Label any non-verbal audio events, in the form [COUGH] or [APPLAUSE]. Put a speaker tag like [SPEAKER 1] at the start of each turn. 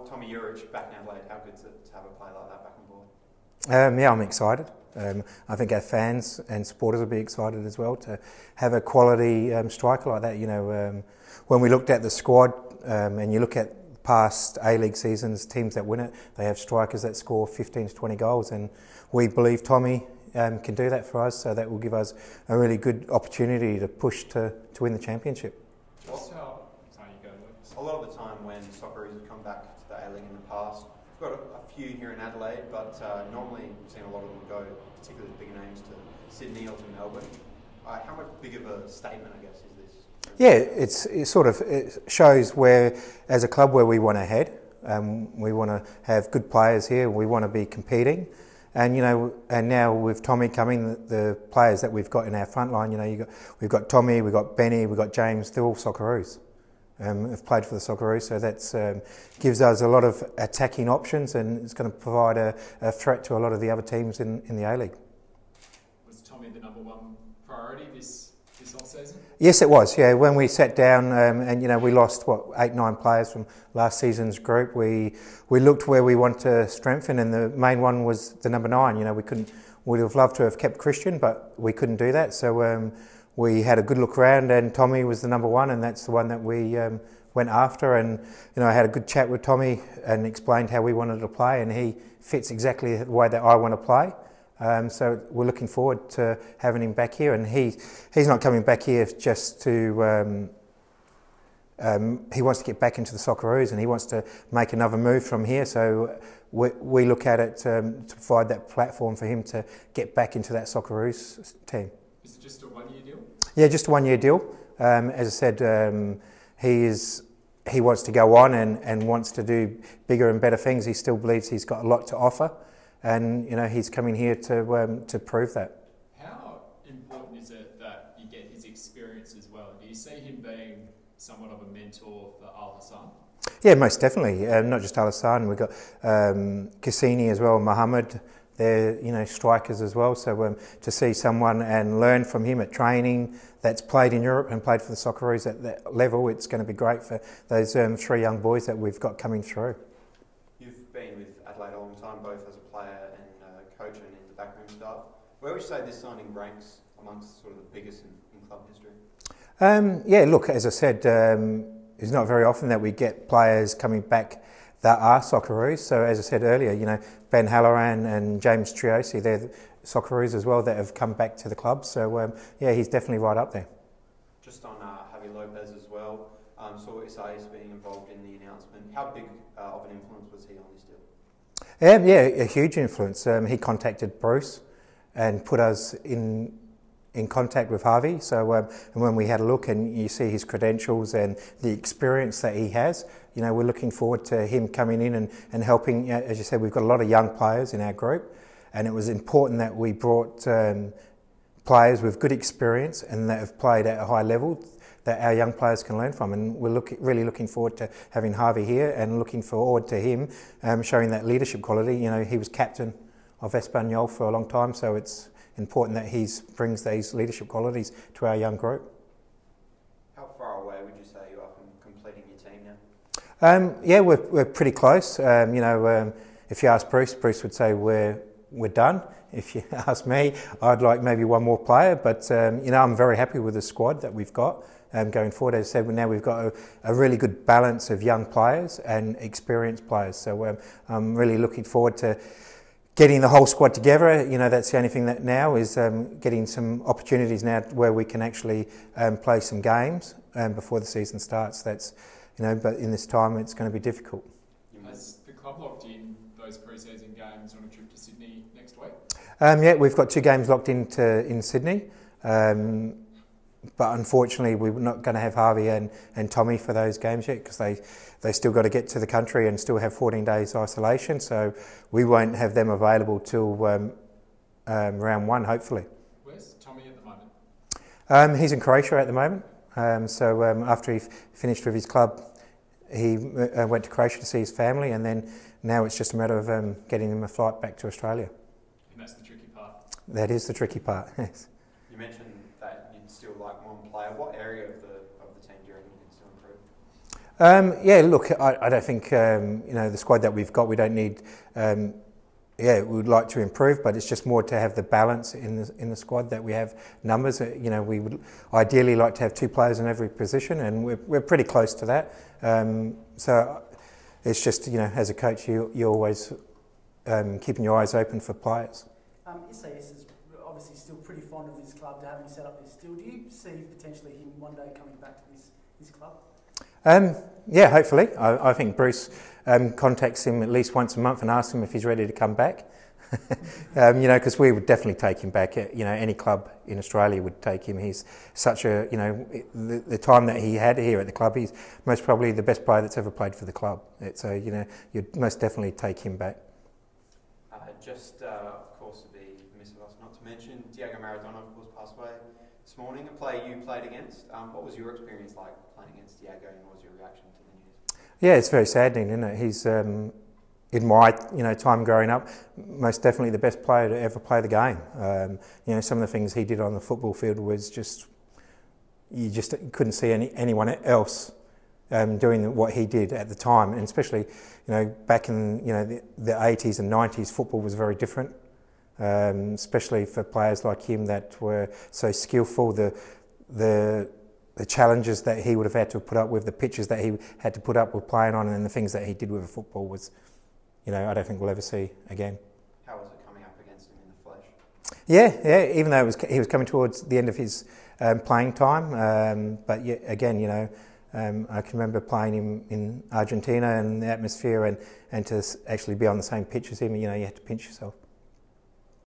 [SPEAKER 1] Well, Tomi Juric back in Adelaide, how good to, to have a player like that back on board?
[SPEAKER 2] Um, yeah, I'm excited. Um, I think our fans and supporters will be excited as well to have a quality um, striker like that. You know, um, when we looked at the squad um, and you look at past A League seasons, teams that win it, they have strikers that score 15 to 20 goals, and we believe Tomi um, can do that for us. So that will give us a really good opportunity to push to, to win the championship.
[SPEAKER 3] Just how, sorry, you go, Lucas.
[SPEAKER 1] A lot of the time when Socceroos have come back to the A League in the past, we've got a, a few here in Adelaide, but uh, normally we've seen a lot of them go, particularly the bigger names, to Sydney or to Melbourne. Uh, how much big of a statement, I guess, is this?
[SPEAKER 2] Yeah, it's it sort of it shows where, as a club, where we want to head. Um, we want to have good players here. We want to be competing, and you know, and now with Tomi coming, the, the players that we've got in our front line, you know, you got, we've got Tomi, we've got Benny, we've got James. They're all Socceroos. Um, have played for the Socceroos, so that um, gives us a lot of attacking options, and it's going to provide a, a threat to a lot of the other teams in, in the A League.
[SPEAKER 3] Was Tomi the number one priority this, this off season?
[SPEAKER 2] Yes, it was. Yeah, when we sat down um, and you know we lost what eight nine players from last season's group, we we looked where we want to strengthen, and the main one was the number nine. You know, we couldn't. We'd have loved to have kept Christian, but we couldn't do that. So um, we had a good look around, and Tomi was the number one, and that's the one that we um, went after. And you know, I had a good chat with Tomi and explained how we wanted to play, and he fits exactly the way that I want to play. Um, so we're looking forward to having him back here, and he he's not coming back here just to. Um, um, he wants to get back into the Socceroos and he wants to make another move from here. So we, we look at it um, to provide that platform for him to get back into that Socceroos team.
[SPEAKER 3] Is it just a one year deal?
[SPEAKER 2] Yeah, just a one year deal. Um, as I said, um, he is he wants to go on and, and wants to do bigger and better things. He still believes he's got a lot to offer, and you know he's coming here to um, to prove that.
[SPEAKER 3] How important is it that you get his experience as well? Do you see him being somewhat of a mentor for Al Hassan?
[SPEAKER 2] Yeah, most definitely. Uh, not just Al Hassan, we've got um, Kusini as well, Mohammed. They're you know strikers as well. So um, to see someone and learn from him at training that's played in Europe and played for the Socceroos at that level, it's going to be great for those um, three young boys that we've got coming through.
[SPEAKER 1] You've been with Adelaide a long time, both as a player and uh, coach and in the backroom staff. Where would you say this signing ranks amongst sort of the biggest in, in club history?
[SPEAKER 2] Um, yeah, look, as I said, um, it's not very often that we get players coming back that are Socceroos. So as I said earlier, you know, Ben Halloran and James Troisi, they're Socceroos as well that have come back to the club. So um, yeah, he's definitely right up there.
[SPEAKER 1] Just on uh, Javi López as well, um, saw Isaias being involved in the announcement. How big uh, of an influence was he on this deal?
[SPEAKER 2] Um, yeah, a huge influence. Um, he contacted Bruce and put us in in contact with Javi. So, um, and when we had a look and you see his credentials and the experience that he has, you know, we're looking forward to him coming in and, and helping. As you said, we've got a lot of young players in our group, and it was important that we brought um, players with good experience and that have played at a high level that our young players can learn from. And we're look, really looking forward to having Javi here and looking forward to him um, showing that leadership quality. You know, he was captain of Espanyol for a long time, so it's important that he brings these leadership qualities to our young group.
[SPEAKER 1] How far away would you say you are from completing your team now?
[SPEAKER 2] Um, yeah, we're, we're pretty close. Um, you know, um, if you ask Bruce, Bruce would say we're we're done. If you [LAUGHS] ask me, I'd like maybe one more player, but um, you know, I'm very happy with the squad that we've got um, going forward. As I said, well, now we've got a, a, really good balance of young players and experienced players. So um, I'm really looking forward to getting the whole squad together. You know, that's the only thing that now is um, getting some opportunities now where we can actually um, play some games um, before the season starts. That's you know, but in this time it's going to be difficult.
[SPEAKER 3] Has the club locked in those pre-season games on a trip to Sydney next week?
[SPEAKER 2] Um, yeah, we've got two games locked into in Sydney. But unfortunately, we're not going to have Javi and, and Tomi for those games yet because they they still got to get to the country and still have 14 days isolation. So we won't have them available till um, um, round one, hopefully.
[SPEAKER 3] Where's Tomi at the moment?
[SPEAKER 2] Um, he's in Croatia at the moment. Um, so um, after he f- finished with his club, he uh, went to Croatia to see his family, and then now it's just a matter of um, getting him a flight back to Australia.
[SPEAKER 3] And that's the tricky part.
[SPEAKER 2] That is the tricky part. [LAUGHS] Yes.
[SPEAKER 1] You mentioned that you'd still like one player. What area of the of the team do you reckon you can still improve?
[SPEAKER 2] Um, yeah, look, I, I don't think um, you know the squad that we've got. We don't need. Um, yeah, we would like to improve, but it's just more to have the balance in the in the squad that we have numbers. Uh, you know, we would ideally like to have two players in every position, and we're we're pretty close to that. Um, so it's just you know, as a coach, you you're always um, keeping your eyes open for players.
[SPEAKER 4] Um, SAS is obviously still pretty fond of this club to having set up this still. Do you see potentially him one day coming back to this this club?
[SPEAKER 2] Um, yeah, hopefully. I, I think Bruce um, contacts him at least once a month and asks him if he's ready to come back. [LAUGHS] um, you know, because we would definitely take him back. You know, any club in Australia would take him. He's such a, you know, the, the time that he had here at the club, he's most probably the best player that's ever played for the club. So, you know, you'd most definitely take him back.
[SPEAKER 1] Uh, just, uh, of course, to be remiss of us not to mention, Diego Maradona, of course, passed away this morning, a player you played against. Um, what was your experience like playing against Diego and what was your reaction to the news?
[SPEAKER 2] Yeah, it's very saddening, isn't it? He's, um, in my you know time growing up, most definitely the best player to ever play the game. Um, you know, some of the things he did on the football field was just you just couldn't see any, anyone else um, doing what he did at the time, and especially you know back in you know the, the 80s and 90s, football was very different. Um, especially for players like him that were so skillful, the the the challenges that he would have had to put up with, the pitches that he had to put up with playing on, and then the things that he did with the football was, you know, I don't think we'll ever see again.
[SPEAKER 1] How was it coming up against him in the flesh?
[SPEAKER 2] Yeah, yeah. Even though it was, he was coming towards the end of his um, playing time, um, but again, you know, um, I can remember playing him in Argentina and the atmosphere, and, and to actually be on the same pitch as him, you know, you had to pinch yourself.